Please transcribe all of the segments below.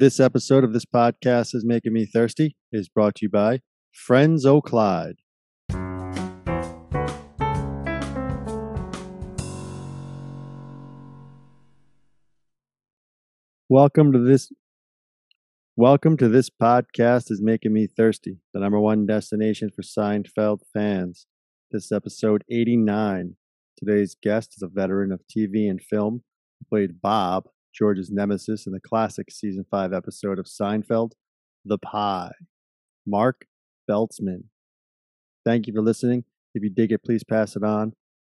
This episode of this podcast is making me thirsty is brought to you by Friends O'Clyde. Welcome to this Welcome to this podcast is making me thirsty, the number one destination for Seinfeld fans. This is episode 89. Today's guest is a veteran of TV and film who played Bob, George's nemesis in the classic season 5 episode of Seinfeld, The Pie. Mark Beltzman. Thank you for listening. If you dig it, please pass it on.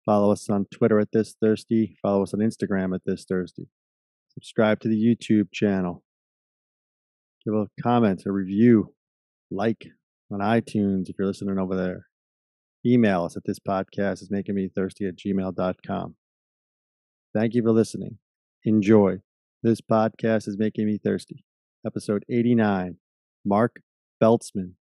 Follow us on Twitter at This Thirsty. Follow us on Instagram at This Thirsty. Subscribe to the YouTube channel. Give a comment, a review, like on iTunes if you're listening over there. Email us at this podcast is making me thirsty at gmail.com. Thank you for listening. Enjoy. This podcast is making me thirsty. Episode 89. Mark Beltzman.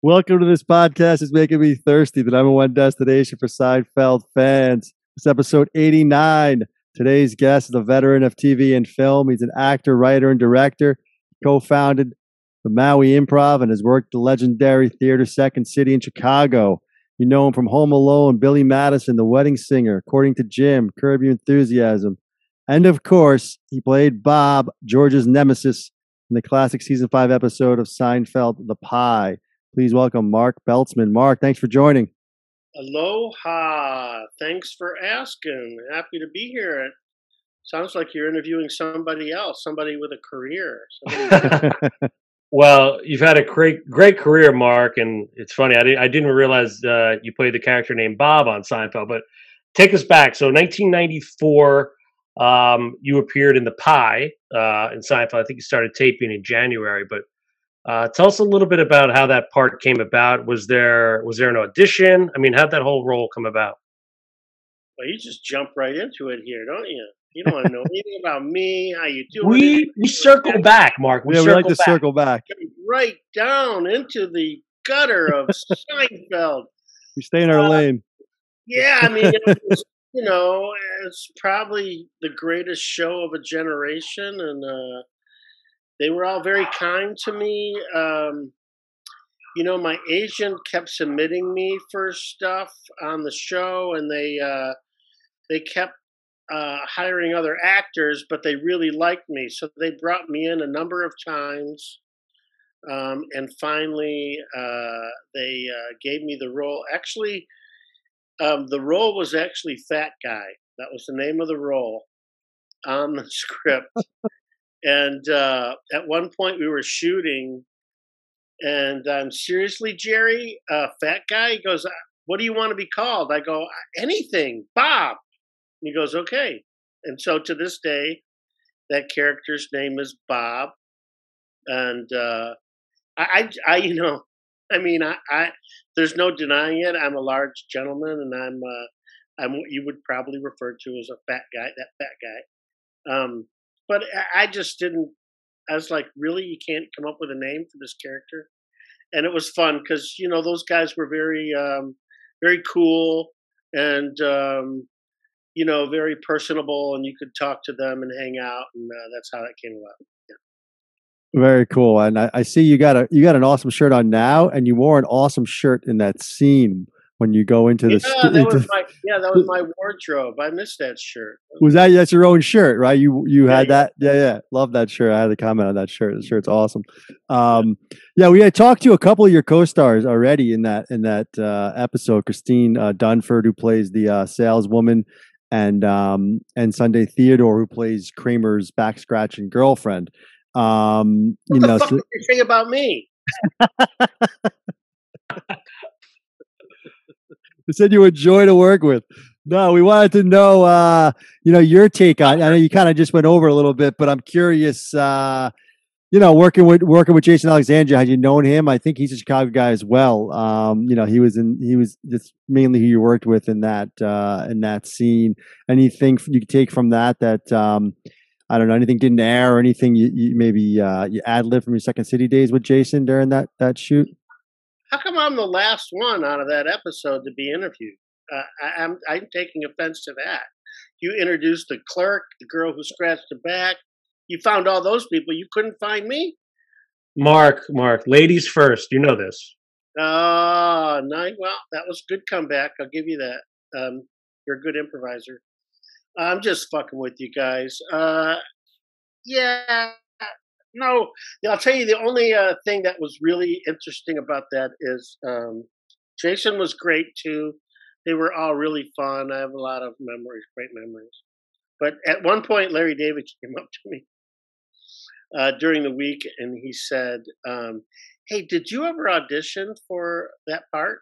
Welcome to this podcast. It's making me thirsty. The number one destination for Seinfeld fans. It's episode 89. Today's guest is a veteran of TV and film. He's an actor, writer, and director. Co founded the Maui Improv and has worked the legendary theater Second City in Chicago. You know him from Home Alone, Billy Madison, The Wedding Singer, According to Jim, Curb Your Enthusiasm. And of course, he played Bob, George's nemesis, in the classic season five episode of Seinfeld, The Pie. Please welcome Mark Beltzman. Mark, thanks for joining. Aloha. Thanks for asking. Happy to be here. It sounds like you're interviewing somebody else, somebody with a career. well, you've had a great, great career, Mark, and it's funny. I, did, I didn't realize uh, you played the character named Bob on Seinfeld. But take us back. So, 1994, um, you appeared in The Pie uh, in Seinfeld. I think you started taping in January, but uh, tell us a little bit about how that part came about. Was there was there an audition? I mean, how'd that whole role come about? Well, you just jump right into it here, don't you? You don't want to know anything about me, how you doing. We we circle back, Mark. We, yeah, we like to back. circle back. Right down into the gutter of Seinfeld. We stay in our uh, lane. Yeah, I mean, it was, you know, it's probably the greatest show of a generation, and uh, they were all very kind to me. Um, you know, my agent kept submitting me for stuff on the show, and they uh, they kept uh, hiring other actors, but they really liked me, so they brought me in a number of times. Um, and finally, uh, they uh, gave me the role. Actually, um, the role was actually Fat Guy. That was the name of the role on the script. And uh, at one point, we were shooting, and I'm um, seriously, Jerry, uh, fat guy. He goes, "What do you want to be called?" I go, "Anything, Bob." And he goes, "Okay." And so to this day, that character's name is Bob, and uh, I, I, I, you know, I mean, I, I, there's no denying it. I'm a large gentleman, and I'm, uh, I'm what you would probably refer to as a fat guy. That fat guy. Um, but I just didn't. I was like, really, you can't come up with a name for this character, and it was fun because you know those guys were very, um, very cool and um, you know very personable, and you could talk to them and hang out, and uh, that's how that came about. Yeah. Very cool, and I, I, see you got a you got an awesome shirt on now, and you wore an awesome shirt in that scene when you go into the yeah, that was my, yeah that was my wardrobe. I missed that shirt. Was that that's your own shirt right? You you yeah, had that? Yeah yeah. Love that shirt. I had a comment on that shirt. The shirt's awesome. Um yeah we had talked to a couple of your co-stars already in that in that uh episode christine uh, dunford who plays the uh saleswoman and um and sunday theodore who plays kramer's back scratching girlfriend um what you the know fuck so, you say about me said you were joy to work with. No, we wanted to know, uh, you know, your take on. I know you kind of just went over a little bit, but I'm curious. Uh, you know, working with working with Jason Alexander, had you known him? I think he's a Chicago guy as well. Um, you know, he was in he was just mainly who you worked with in that uh, in that scene. Anything you could take from that that um, I don't know, anything didn't air or anything you, you maybe uh, you ad lib from your Second City days with Jason during that that shoot? how come I'm the last one out of that episode to be interviewed? Uh, I, I'm I'm taking offense to that. You introduced the clerk, the girl who scratched the back. You found all those people. You couldn't find me. Mark, Mark, ladies first. You know this. Oh, no, well, that was a good comeback. I'll give you that. Um, you're a good improviser. I'm just fucking with you guys. Uh, yeah, no, I'll tell you the only uh, thing that was really interesting about that is um, Jason was great too. They were all really fun. I have a lot of memories, great memories. But at one point, Larry David came up to me uh, during the week and he said, um, "Hey, did you ever audition for that part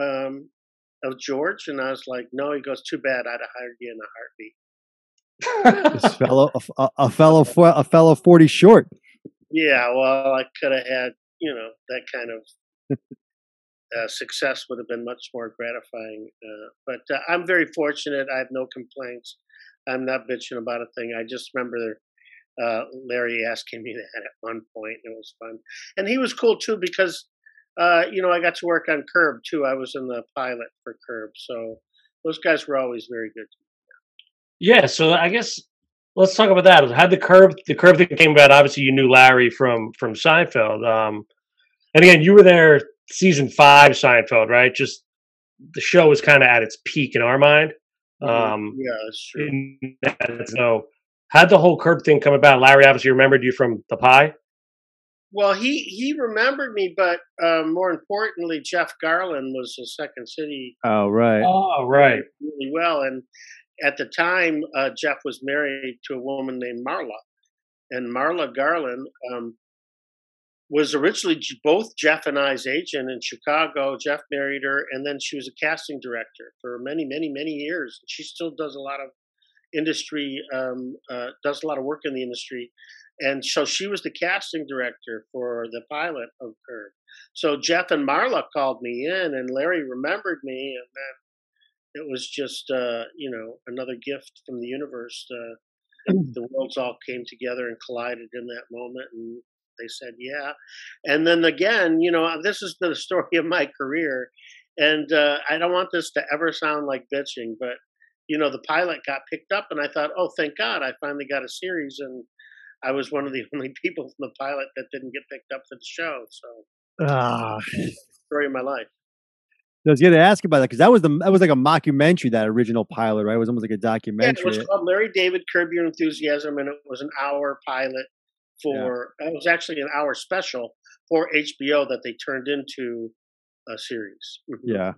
um, of George?" And I was like, "No." He goes, "Too bad. I'd have hired you in a heartbeat." fellow, a, a fellow, a fellow forty short. Yeah, well, I could have had, you know, that kind of uh, success would have been much more gratifying. Uh, but uh, I'm very fortunate. I have no complaints. I'm not bitching about a thing. I just remember uh, Larry asking me that at one point. It was fun, and he was cool too because uh, you know I got to work on Curb too. I was in the pilot for Curb, so those guys were always very good. Yeah, so I guess let's talk about that. How the Curb the Curb thing came about. Obviously, you knew Larry from from Seinfeld, um, and again, you were there season five Seinfeld, right? Just the show was kind of at its peak in our mind. Mm-hmm. Um, yeah, that's true. So, how'd the whole curb thing come about? Larry obviously remembered you from the pie. Well, he he remembered me, but uh, more importantly, Jeff Garlin was the Second City. Oh right. Oh right. Really well, and at the time, uh, Jeff was married to a woman named Marla, and Marla Garlin um, was originally both Jeff and I's agent in Chicago. Jeff married her, and then she was a casting director for many, many, many years. She still does a lot of industry, um, uh, does a lot of work in the industry, and so she was the casting director for the pilot of Curb. So Jeff and Marla called me in, and Larry remembered me, and then it was just uh, you know another gift from the universe. Uh, the worlds all came together and collided in that moment, and they said yeah. And then again, you know, this is the story of my career, and uh, I don't want this to ever sound like bitching, but you know, the pilot got picked up, and I thought, oh, thank God, I finally got a series, and I was one of the only people from the pilot that didn't get picked up for the show. So, ah. story of my life. I was going to ask about that because that was the that was like a mockumentary that original pilot, right? It was almost like a documentary. Yeah, it was called Larry David Curb Your Enthusiasm, and it was an hour pilot for. Yeah. It was actually an hour special for HBO that they turned into a series. Mm-hmm. Yeah.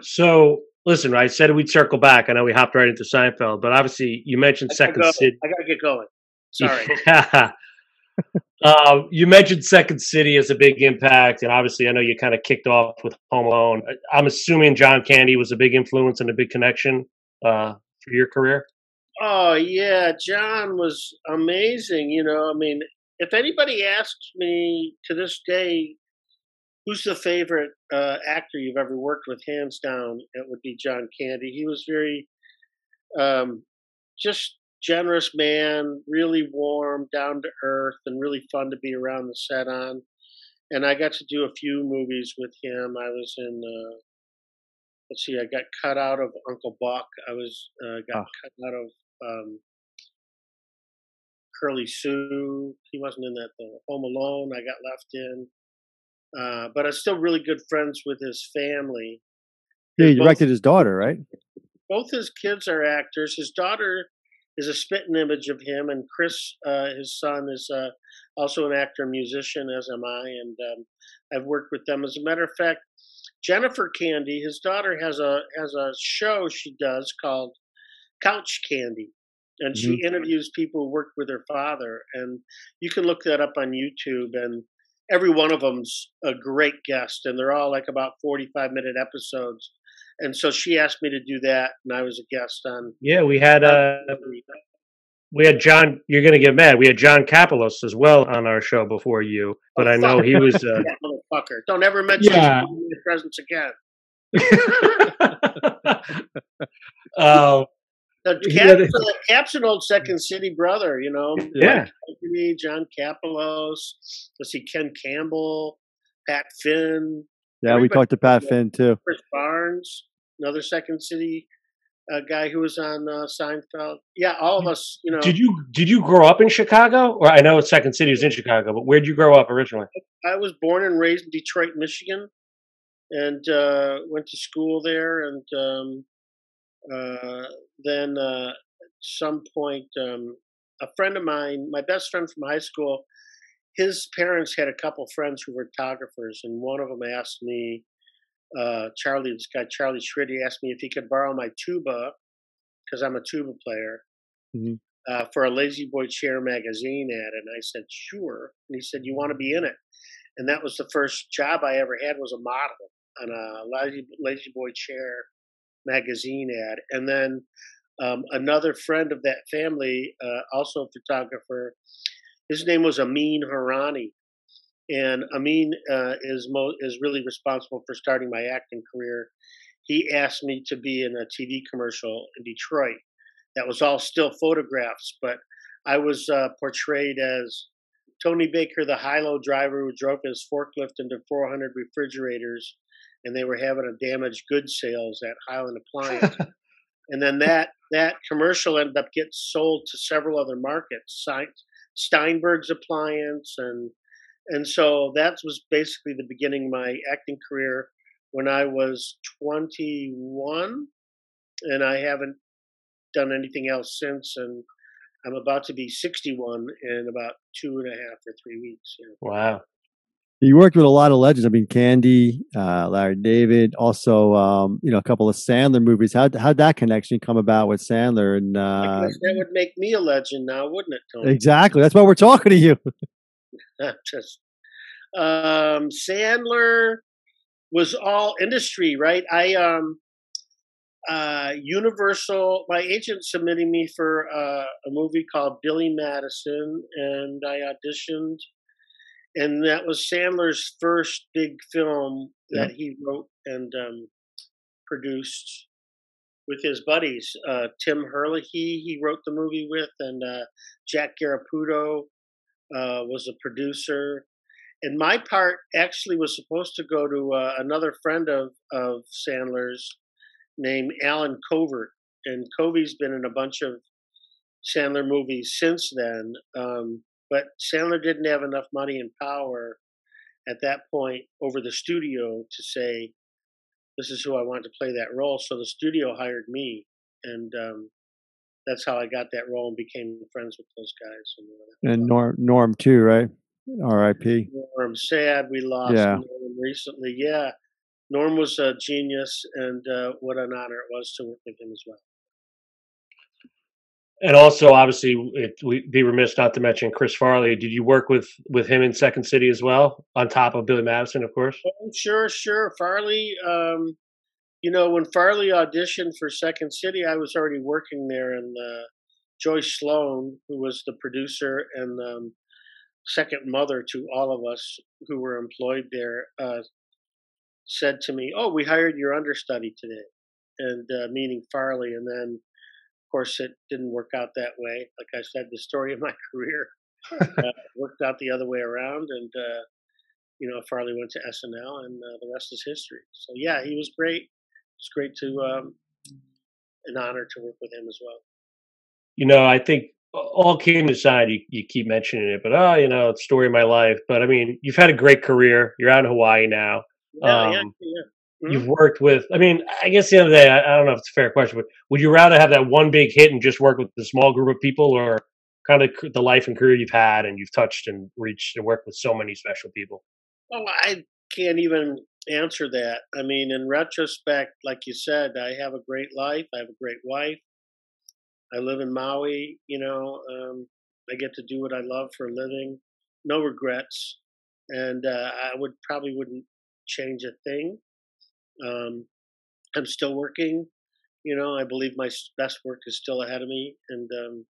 So listen, I said we'd circle back. I know we hopped right into Seinfeld, but obviously you mentioned Second City. I gotta get going. Sorry. uh, you mentioned Second City as a big impact, and obviously, I know you kind of kicked off with Home Alone. I'm assuming John Candy was a big influence and a big connection uh, for your career. Oh yeah, John was amazing. You know, I mean, if anybody asks me to this day, who's the favorite uh, actor you've ever worked with, hands down, it would be John Candy. He was very, um, just generous man, really warm, down to earth, and really fun to be around the set on. And I got to do a few movies with him. I was in, uh, let's see, I got cut out of Uncle Buck. I was uh, got oh. cut out of um, Curly Sue. He wasn't in that though. Home Alone. I got left in, uh, but I'm still really good friends with his family. Yeah, he directed both, his daughter, right? Both his kids are actors. His daughter is a spitting image of him, and Chris, uh, his son, is uh, also an actor, musician, as am I, and um, I've worked with them. As a matter of fact, Jennifer Candy, his daughter, has a has a show she does called Couch Candy, and mm-hmm. she interviews people who worked with her father, and you can look that up on YouTube, and every one of them's a great guest, and they're all like about forty five minute episodes and so she asked me to do that, and I was a guest on. Yeah, we had uh, we had John. You're gonna get mad. We had John Kapelos as well on our show before you, but oh, I know he was. Uh, motherfucker! Don't ever mention yeah. his presence again. Oh. Uh, Cap's, an old Second City brother, you know. Yeah. Me, John Kapelos. Let's see, Ken Campbell, Pat Finn. Yeah, we talked to Pat Finn too. Chris Barnes, another Second City uh, guy who was on uh, Seinfeld. Yeah, all of us. You know. Did you did you grow up in Chicago? Or I know Second City is in Chicago, but where did you grow up originally? I was born and raised in Detroit, Michigan, and uh, went to school there. And um, then uh, at some point, um, a friend of mine, my best friend from high school, his parents had a couple friends who were photographers, and one of them asked me, uh, Charlie, this guy Charlie Schritt, he asked me if he could borrow my tuba because I'm a tuba player Mhm. uh, for a La-Z-Boy Chair magazine ad, and I said sure. And he said, "You want to be in it?" And that was the first job I ever had was a model on a Lazy, La-Z-Boy Chair magazine ad, and then um, another friend of that family, uh, also a photographer. His name was Amin Harani, and Amin uh, is mo- is really responsible for starting my acting career. He asked me to be in a TV commercial in Detroit. That was all still photographs, but I was uh, portrayed as Tony Baker, the high-low driver who drove his forklift into 400 refrigerators, and they were having a damaged goods sales at Highland Appliance. and then that that commercial ended up getting sold to several other markets, Steinberg's Appliance, and and so that was basically the beginning of my acting career when I was 21, and I haven't done anything else since, and I'm about to be 61 in about two and a half or three weeks. Yeah. Wow. You worked with a lot of legends. I mean, Candy, uh, Larry David, also, um, you know, a couple of Sandler movies. How how'd that connection come about with Sandler? And uh, that would make me a legend now, wouldn't it, Tony? exactly, that's why we're talking to you. Just um, Sandler was all industry, right? I um, uh, Universal. My agent submitting me for uh, a movie called Billy Madison, and I auditioned, and that was Sandler's first big film that he wrote and um, produced with his buddies. Uh, Tim Herlihy, he wrote the movie with, and uh, Jack Giarraputo uh, was a producer. And my part actually was supposed to go to uh, another friend of, of Sandler's named Alan Covert. And Covey's been in a bunch of Sandler movies since then. Um, but Sandler didn't have enough money and power at that point over the studio to say, this is who I want to play that role. So the studio hired me. And um, that's how I got that role and became friends with those guys. And, And Norm, Norm too, right? R.I.P. Norm, sad we lost Yeah. Norm recently. Yeah, Norm was a genius, and uh, what an honor it was to work with him as well. And also, obviously, it, we'd be remiss not to mention Chris Farley. Did you work with with him in Second City as well, on top of Billy Madison, of course? Oh, sure, sure. Farley, um, you know, when Farley auditioned for Second City, I was already working there, and uh, Joyce Sloane, who was the producer and um, second mother to all of us who were employed there, uh, said to me, "Oh, we hired your understudy today," and uh, meaning Farley. And then, course, it didn't work out that way. Like I said, the story of my career uh, worked out the other way around, and uh, you know, Farley went to SNL, and uh, the rest is history. So yeah, he was great. It's great to um, an honor to work with him as well. You know, I think all came aside, you, you keep mentioning it, but oh, you know, it's story of my life. But I mean, you've had a great career. You're out in Hawaii now. Yeah, yeah, Um, yeah. Mhm. You've worked with. I mean, I guess the other day, I, I don't know if it's a fair question, but would you rather have that one big hit and just work with a small group of people, or kind of the life and career you've had and you've touched and reached and worked with so many special people? Oh, I can't even answer that. I mean, in retrospect, like you said, I have a great life. I have a great wife. I live in Maui. You know, um, I get to do what I love for a living. No regrets, and uh, I would probably wouldn't change a thing. Um, I'm still working. You know, I believe my best work is still ahead of me, and um,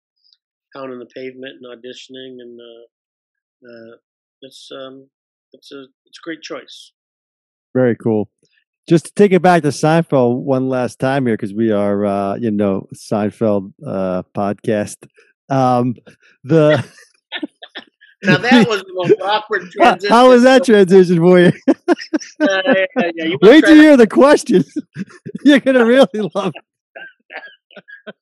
pounding the pavement and auditioning, and uh, uh, it's um, it's a it's a great choice. Very cool. Just to take it back to Seinfeld one last time here, because we are, uh, you know, Seinfeld uh, podcast. Um, the Now that was the most awkward transition. How was that transition for you? Uh, yeah, yeah, you Wait till you to- hear the question. You're gonna really love it.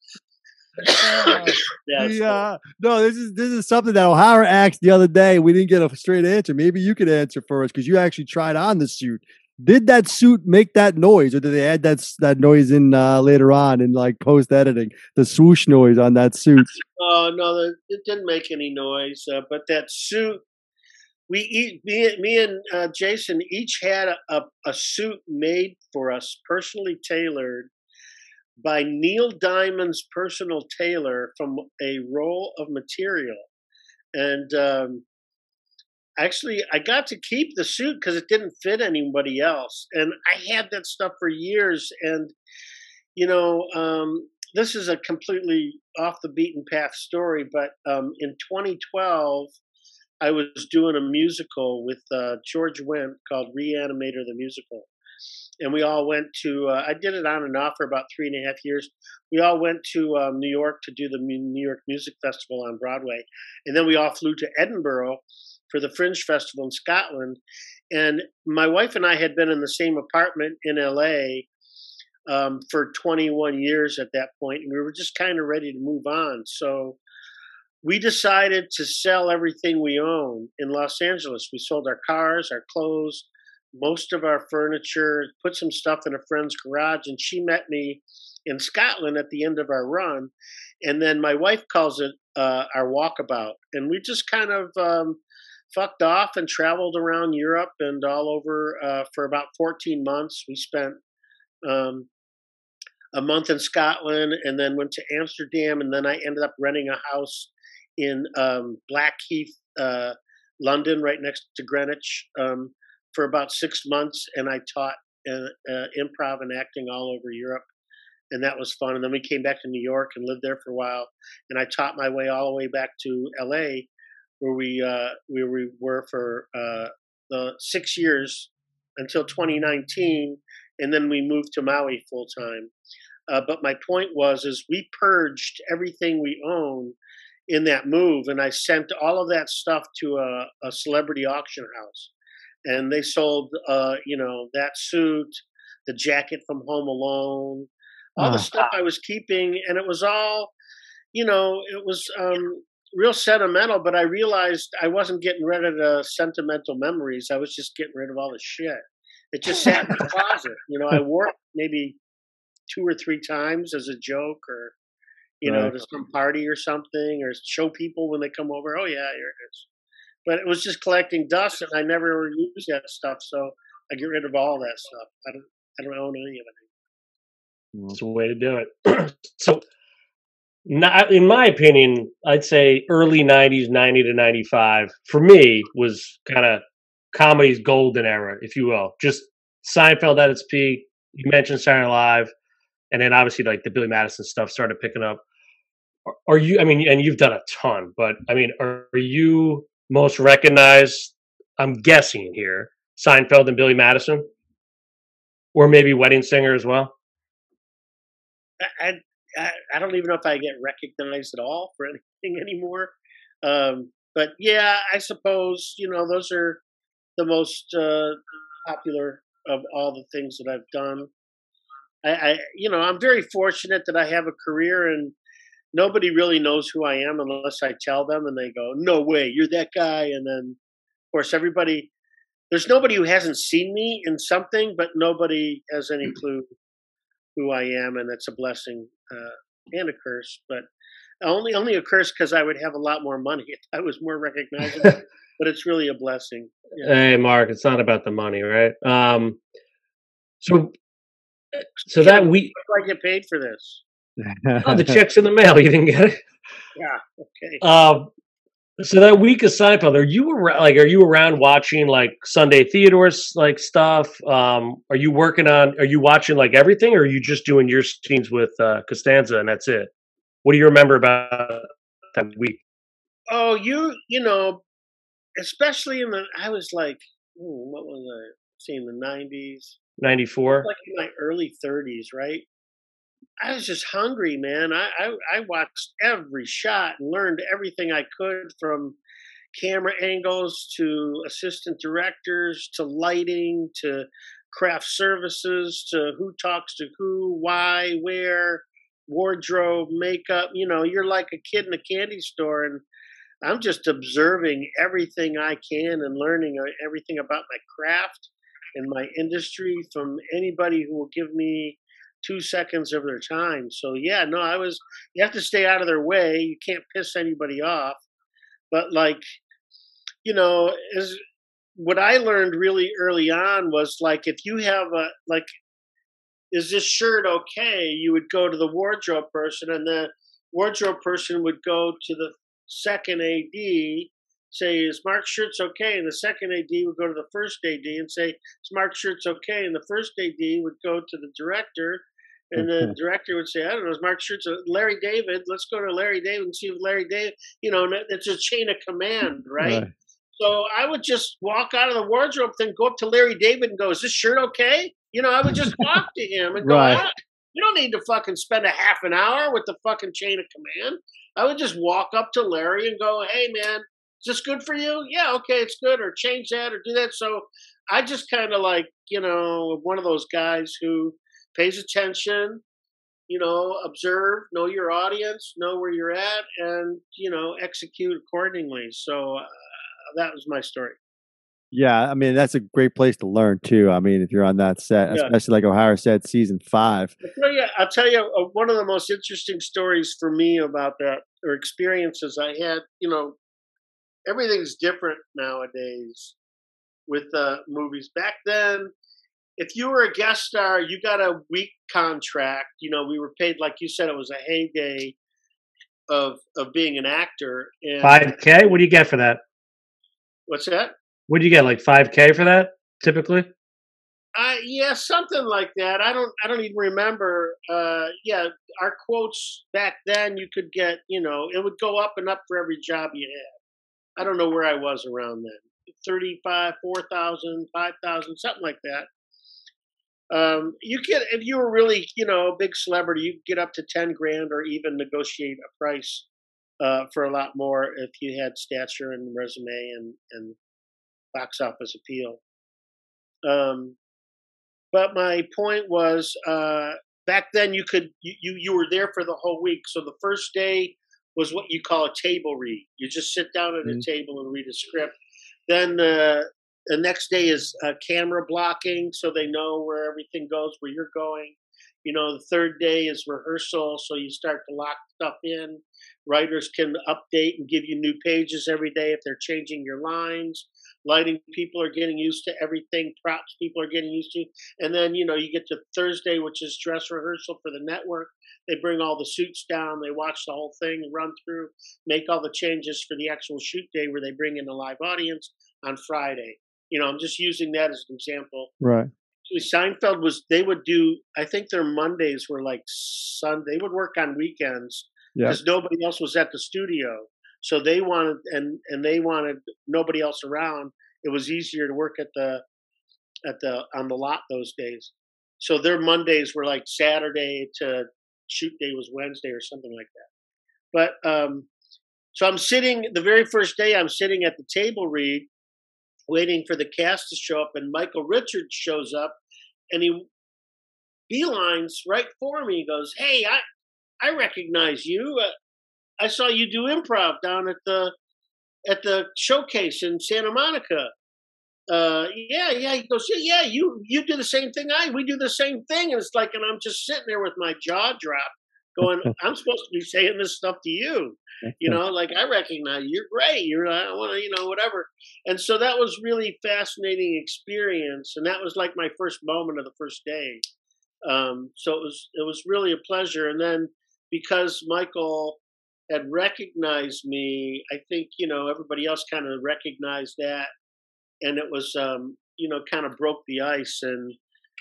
yeah, The, uh, no, this is this is something that O'Hara asked the other day. We didn't get a straight answer. Maybe you could answer for us because you actually tried on the suit. Did that suit make that noise, or did they add that that noise in uh, later on in like post editing? The swoosh noise on that suit. Oh no, it didn't make any noise. Uh, but that suit, we me, me and uh, Jason each had a, a, a suit made for us, personally tailored by Neil Diamond's personal tailor from a roll of material, and um, actually I got to keep the suit because it didn't fit anybody else, and I had that stuff for years, and you know. Um, this is a completely off the beaten path story, but um, in 2012, I was doing a musical with uh, George Wendt called Reanimator the Musical. And we all went to, uh, I did it on and off for about three and a half years. We all went to um, New York to do the New York Music Festival on Broadway. And then we all flew to Edinburgh for the Fringe Festival in Scotland. And my wife and I had been in the same apartment in LA um, for 21 years at that point, and we were just kind of ready to move on. So we decided to sell everything we own in Los Angeles. We sold our cars, our clothes, most of our furniture, put some stuff in a friend's garage, and she met me in Scotland at the end of our run. And then my wife calls it uh, our walkabout, and we just kind of um, fucked off and traveled around Europe and all over uh, for about 14 months. We spent um, a month in Scotland and then went to Amsterdam. And then I ended up renting a house in um, Blackheath, uh, London, right next to Greenwich, um, for about six months. And I taught uh, uh, improv and acting all over Europe. And that was fun. And then we came back to New York and lived there for a while. And I taught my way all the way back to LA, where we uh, where we were for uh, the six years until 2019 and then we moved to Maui full time. Uh, but my point was, is we purged everything we own in that move, and I sent all of that stuff to a, a celebrity auction house, and they sold, uh, you know, that suit, the jacket from Home Alone, all Ah. the stuff I was keeping, and it was all, you know, it was um, real sentimental. But I realized I wasn't getting rid of the sentimental memories; I was just getting rid of all the shit. It just sat in the closet. You know, I wore it maybe two or three times as a joke or, you know, to some party or something or show people when they come over, oh, yeah, here it is. But it was just collecting dust and I never used that stuff. So I get rid of all that stuff. I don't, I don't own any of it. It's a way to do it. so, not, in my opinion, I'd say early '90s, '90 to '95, for me was kind of comedy's golden era, if you will. Just Seinfeld at its peak. You mentioned Saturday Night Live, and then obviously like the Billy Madison stuff started picking up. Are- Are you? I mean, and you've done a ton, but I mean, are, are you most recognized? I'm guessing here, Seinfeld and Billy Madison, or maybe Wedding Singer as well. I, I, I don't even know if I get recognized at all for anything anymore. Um, but yeah, I suppose, you know, those are the most uh, popular of all the things that I've done. I, I, you know, I'm very fortunate that I have a career and nobody really knows who I am unless I tell them and they go, no way, you're that guy. And then, of course, everybody, there's nobody who hasn't seen me in something, but nobody has any clue who I am, and it's a blessing uh, and a curse. But only only a curse because I would have a lot more money if I was more recognizable. but it's really a blessing. Yeah. Hey, Mark, it's not about the money, right? Um, so, so that we, I get paid for this? Oh, the check's in the mail. You didn't get it. Yeah. Okay. Um, so that week of Seinfeld, are you around? Like, are you around watching like Sunday Theodore's like stuff? Um, are you working on? Are you watching like everything, or are you just doing your scenes with uh, Costanza and that's it? What do you remember about that week? Oh, you you know, especially in the I was like, hmm, what was I seeing the nineties? Ninety four. like in my early 30s, right? I was just hungry, man. I, I I watched every shot and learned everything I could from camera angles to assistant directors to lighting to craft services to who talks to who, why, where, wardrobe, makeup. You know, you're like a kid in a candy store, and I'm just observing everything I can and learning uh, everything about my craft and my industry from anybody who will give me two seconds of their time. So yeah, no, I was. You have to stay out of their way. You can't piss anybody off. But like, you know, is what I learned really early on was like if you have a like, is this shirt okay? You would go to the wardrobe person, and the wardrobe person would go to the second AD say, is Mark's shirt's okay? And the second AD would go to the first AD and say, is Mark's shirt's okay? And the first AD would go to the director and the director would say, I don't know, is Mark Schurz, Larry David, let's go to Larry David and see if Larry David, you know, it's a chain of command, right? right? So I would just walk out of the wardrobe thing, go up to Larry David and go, is this shirt okay? You know, I would just talk to him and go, right. ah, you don't need to fucking spend a half an hour with the fucking chain of command. I would just walk up to Larry and go, hey, man, is this good for you? Yeah, okay, it's good. Or change that or do that. So I just kind of like, you know, one of those guys who pays attention, you know, observe, know your audience, know where you're at, and, you know, execute accordingly. So uh, that was my story. Yeah, I mean that's a great place to learn too. I mean, if you're on that set, yeah. especially like O'Hara said, season five. I'll tell you, I'll tell you uh, one of the most interesting stories for me about that, or experiences I had. You know, everything's different nowadays with uh, movies. Back then, if you were a guest star, you got a week contract. You know, we were paid like you said. It was a heyday of of being an actor. Five k. What do you get for that? What's that? What do you get? Like five k for that typically? Uh, yeah, something like that. I don't. I don't even remember. Uh, yeah, our quotes back then, you could get. You know, it would go up and up for every job you had. I don't know where I was around then. 35, 4,000, 5,000, something like that. Um, you get if you were really you know a big celebrity, you get up to ten grand or even negotiate a price uh, for a lot more if you had stature and resume and and box office appeal. Um, but my point was uh, back then you could you, you you were there for the whole week. So the first day was what you call a table read. You just sit down at mm-hmm. a table and read a script. Then the the next day is uh, camera blocking, so they know where everything goes, where you're going. You know, the third day is rehearsal, so you start to lock stuff in. Writers can update and give you new pages every day if they're changing your lines. Lighting people are getting used to everything. Props people are getting used to. And then, you know, you get to Thursday, which is dress rehearsal for the network. They bring all the suits down, they watch the whole thing, run through, make all the changes for the actual shoot day where they bring in a live audience on Friday. You know, I'm just using that as an example. Right. Seinfeld was they would do. I think their Mondays were like Sunday. They would work on weekends because yep. nobody else was at the studio. So they wanted and and they wanted nobody else around. It was easier to work at the at the on the lot those days. So their Mondays were like Saturday to shoot day was Wednesday or something like that. But um, so I'm sitting the very first day. I'm sitting at the table read, waiting for the cast to show up, and Michael Richards shows up, and he beelines right for me. He goes, "Hey, I I recognize you. Uh, I saw you do improv down at the at the showcase in Santa Monica." Uh, yeah, yeah. He goes, yeah, yeah. You you do the same thing. I we do the same thing. And it's like, and I'm just sitting there with my jaw dropped, going, I'm supposed to be saying this stuff to you you know, like I recognize you're great. You're I want to, you know, whatever. And so that was really fascinating experience, and that was like my first moment of the first day. Um, so it was it was really a pleasure. And then because Michael had recognized me, I think you know everybody else kind of recognized that, and it was um, you know kind of broke the ice, and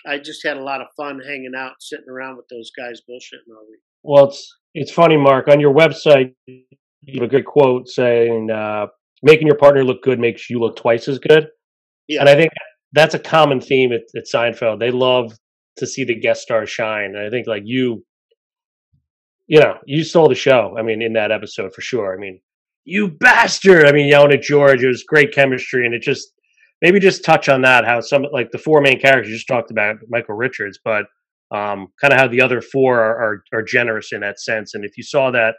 I just had a lot of fun hanging out, sitting around with those guys, bullshitting all week. Well, it's it's funny, Mark. On your website, you have a good quote saying, uh, "Making your partner look good makes you look twice as good." Yeah. And I think that's a common theme at, at Seinfeld. They love to see the guest star shine. And I think like you, you know, you stole the show. I mean, in that episode for sure. I mean, you bastard. I mean, yelling at George, it was great chemistry. And it just, maybe just touch on that, how some, like the four main characters you just talked about, Michael Richards, but um, kind of how the other four are, are, are generous in that sense. And if you saw that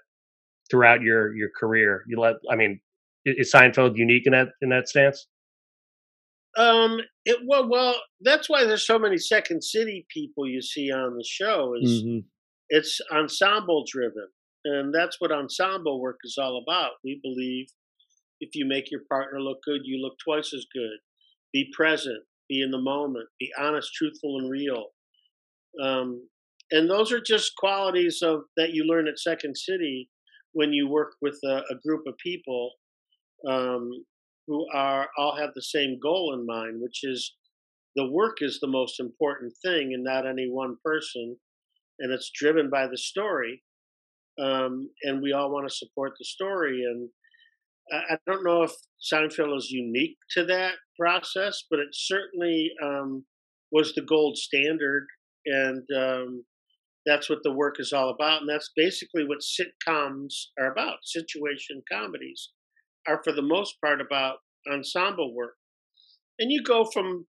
throughout your, your career, you let, I mean, is Seinfeld unique in that, in that stance? Um, it well, well, that's why there's so many Second City people you see on the show. Is mm-hmm. it's ensemble driven, and that's what ensemble work is all about. We believe if you make your partner look good, you look twice as good. Be present, be in the moment, be honest, truthful, and real. Um, and those are just qualities of that you learn at Second City when you work with a, a group of people um, who are all have the same goal in mind, which is the work is the most important thing, and not any one person, and it's driven by the story. Um, and we all want to support the story. And I, don't know if Seinfeld is unique to that process, but it certainly um, was the gold standard, and um, that's what the work is all about. And that's basically what sitcoms are about. Situation comedies are for the most part about ensemble work. And you go from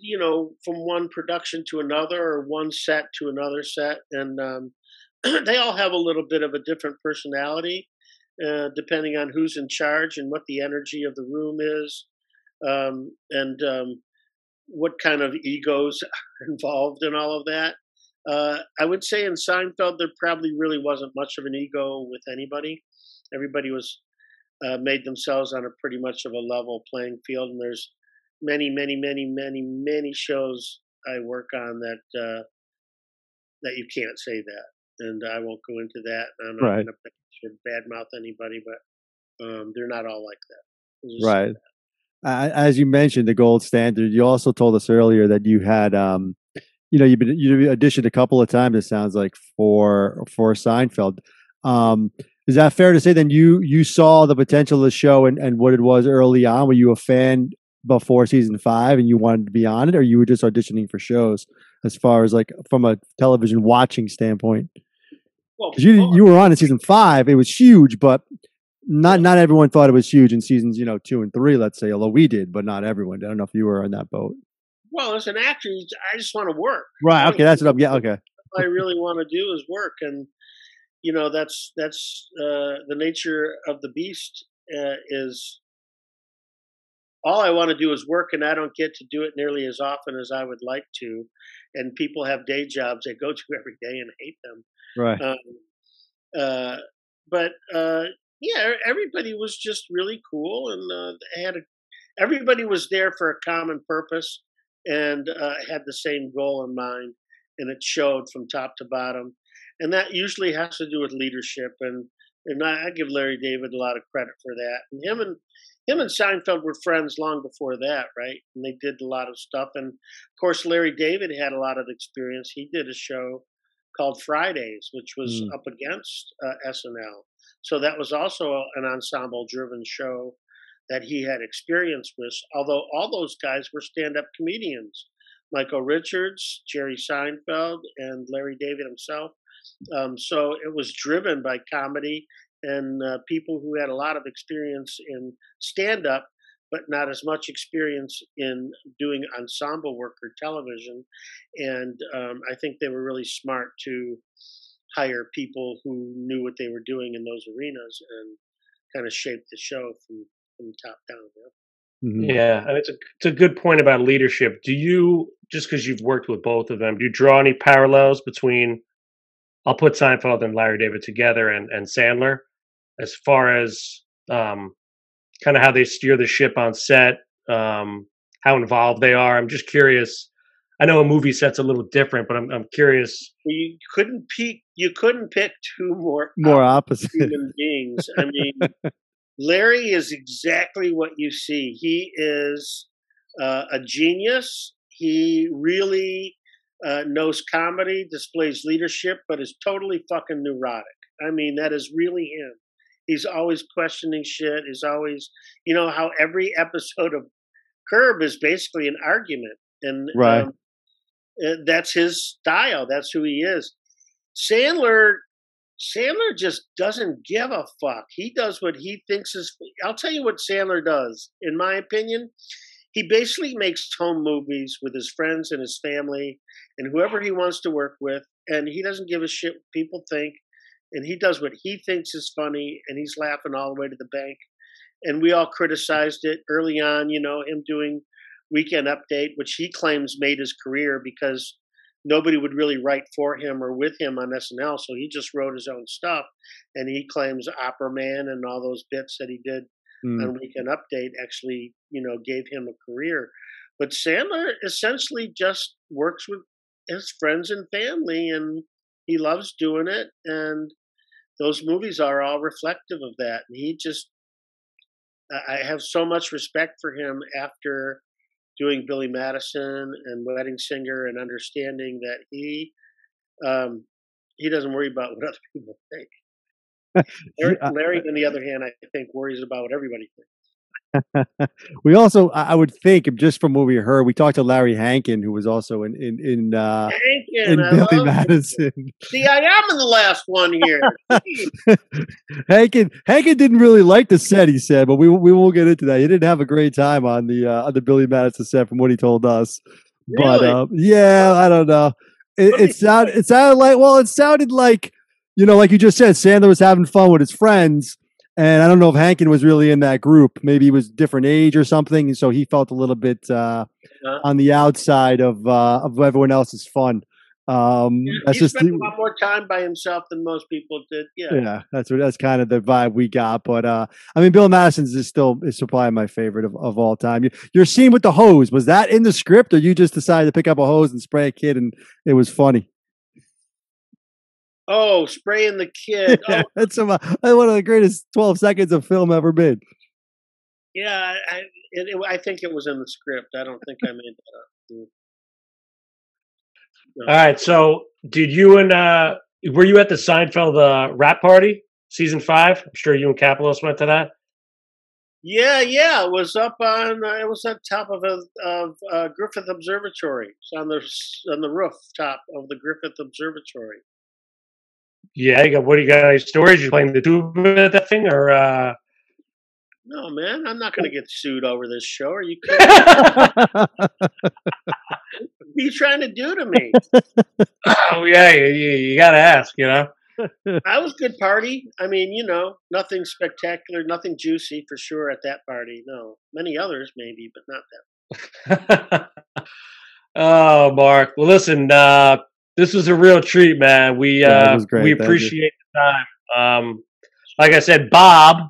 you know from one production to another or one set to another set and um, they all have a little bit of a different personality uh, depending on who's in charge and what the energy of the room is um, and um, what kind of egos are involved in all of that uh, i would say in seinfeld there probably really wasn't much of an ego with anybody everybody was uh, made themselves on a pretty much of a level playing field. And there's many, many, many, many, many shows I work on that uh, that you can't say that, and I won't go into that. I'm not right. going to badmouth anybody, but um, they're not all like that. Right. Uh, as you mentioned, the gold standard. You also told us earlier that you had, um, you know, you've been you auditioned a couple of times. It sounds like for for Seinfeld. Um, is that fair to say? Then you you saw the potential of the show and, and what it was early on. Were you a fan before season five and you wanted to be on it, or you were just auditioning for shows? As far as like from a television watching standpoint, well, you you were on in season five. It was huge, but not not everyone thought it was huge in seasons you know two and three. Let's say, although we did, but not everyone. I don't know if you were on that boat. Well, as an actor, I just want to work. Right. Okay. That's what I'm. Yeah. Okay. I really want to do is work, and you know that's that's uh, the nature of the beast uh, is all I want to do is work, and I don't get to do it nearly as often as I would like to. And people have day jobs they go to every day and hate them. Right. Um, uh, but uh, yeah, everybody was just really cool, and uh, had a, everybody was there for a common purpose and uh, had the same goal in mind, and it showed from top to bottom and that usually has to do with leadership. And and I, I, give Larry David a lot of credit for that. And him and him and Seinfeld were friends long before that, right? And they did a lot of stuff. And of course, Larry David had a lot of experience. He did a show called Fridays, which was mm. up against uh, SNL. So that was also an ensemble-driven show that he had experience with. Although all those guys were stand-up comedians. Michael Richards, Jerry Seinfeld, and Larry David himself um, so it was driven by comedy and uh, people who had a lot of experience in stand up, but not as much experience in doing ensemble work or television. And um, I think they were really smart to hire people who knew what they were doing in those arenas and kind of shape the show from, from top down. Yeah, mm-hmm. yeah and it's a, it's a good point about leadership. Do you, just because you've worked with both of them, do you draw any parallels between I'll put Seinfeld and Larry David together and, and Sandler as far as um, kind of how they steer the ship on set, um, how involved they are. I'm just curious. I know a movie set's a little different, but I'm I'm curious. You couldn't pick you couldn't pick two more more opposite human beings. I mean, Larry is exactly what you see. He is uh, a genius. He really uh, knows comedy, displays leadership, but is totally fucking neurotic. I mean, that is really him. He's always questioning shit. He's always, you know, how every episode of Curb is basically an argument, and right. Um, uh, that's his style. That's who he is. Sandler Sandler just doesn't give a fuck. He does what he thinks is. I'll tell you what Sandler does, in my opinion. He basically makes home movies with his friends and his family and whoever he wants to work with, and he doesn't give a shit what people think. And he does what he thinks is funny, and he's laughing all the way to the bank. And we all criticized it early on, you know, him doing Weekend Update, which he claims made his career because nobody would really write for him or with him on SNL, so he just wrote his own stuff. And he claims Opera Man and all those bits that he did mm. on Weekend Update actually, you know, gave him a career. But Sandler essentially just works with his friends and family, and he loves doing it. And those movies are all reflective of that. And he just, I have so much respect for him after doing Billy Madison and Wedding Singer and understanding that he um, he doesn't worry about what other people think. Larry, Larry, on the other hand, I think worries about what everybody thinks. We also, I would think, just from what we heard, we talked to Larry Hankin, who was also in in in, uh, Hankin, in Billy Madison. See, I am in the last one here. Hankin Hankin didn't really like the set, he said, but we we won't get into that. He didn't have a great time on the uh, on the Billy Madison set, from what he told us. Really? But uh, yeah, I don't know. It, it sounded it sounded like well, it sounded like you know, like you just said, Sandler was having fun with his friends and I don't know if Hankin was really in that group. Maybe he was different age or something, and so he felt a little bit uh, uh-huh. on the outside of uh, of everyone else's fun. Um, yeah, that's he just spent a lot more time by himself than most people did. Yeah, yeah, that's what that's kind of the vibe we got. But uh, I mean, Bill Madison's is still is probably my favorite of, of all time. You, your scene with the hose was that in the script, or you just decided to pick up a hose and spray a kid, and it was funny? Oh, spraying the kid. Yeah, oh. That's one of the greatest 12 seconds of film ever made. Yeah, I, it, it, I think it was in the script. I don't think I made that up. Mm. No. All right. So, did you and uh, were you at the Seinfeld uh, wrap party season five? I'm sure you and Kapelos went to that. Yeah, yeah, it was up on. Uh, it was at top of a, of uh, Griffith Observatory. It's on the on the rooftop of the Griffith Observatory. Yeah, you got what do you got? Any stories? You playing the tuba that thing, or? uh No, man, I'm not going to get sued over this show. Are you kidding? what are you trying to do to me? oh yeah, you, you got to ask, you know. I was good party. I mean, you know, nothing spectacular, nothing juicy for sure at that party. No, many others maybe, but not that. oh, Mark. Well, listen. Uh, this was a real treat, man. We yeah, uh, we appreciate the time. Um, like I said, Bob,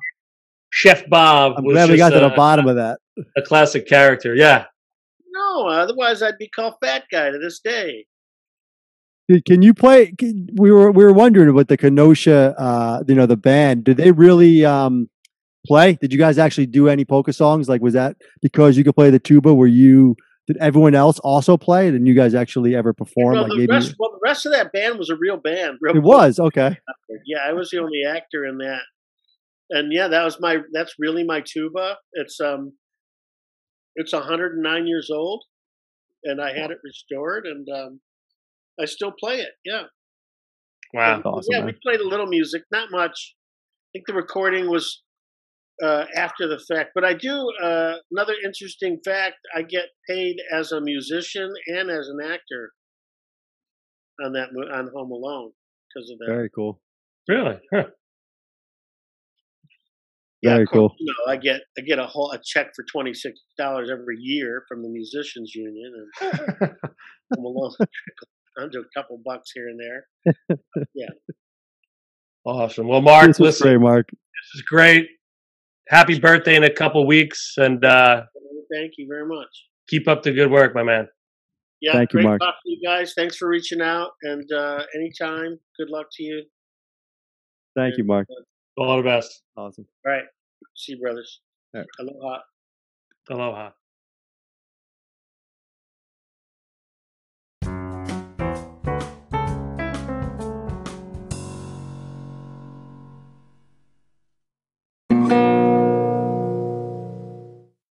Chef Bob. I'm glad we got to the bottom of that. A classic character, yeah. No, otherwise I'd be called Fat Guy to this day. Can you play? we were we were wondering about the Kenosha, uh, you know, the band. Did they really um, play? Did you guys actually do any polka songs? Like, was that because you could play the tuba? Were you did everyone else also play? Did you guys actually ever perform? Well, like the rest, well, the rest of that band was a real band. Real it cool. was okay. Yeah, I was the only actor in that, and yeah, that was my. That's really my tuba. It's um, it's 109 years old, and I had it restored, and um, I still play it. Yeah. Wow. awesome, yeah, man. we played a little music, not much. I think the recording was uh, after the fact. But I do uh, another interesting fact: I get paid as a musician and as an actor on that on Home Alone because of that. Very cool. Really? Huh. Yeah, Very cool. You know, I get I get a whole a check for twenty six dollars every year from the musicians union, and Home Alone under a couple bucks here and there. yeah. Awesome. Well, Mark, this listen, great, Mark. This is great happy birthday in a couple weeks, and uh, thank you very much. Keep up the good work, my man. Yeah, thank great you, Mark. talk to you guys. Thanks for reaching out, and uh, anytime. Good luck to you. Thank and, you, Mark. Uh, All the best. Awesome. All right. See you, brothers. Right. Aloha. Aloha.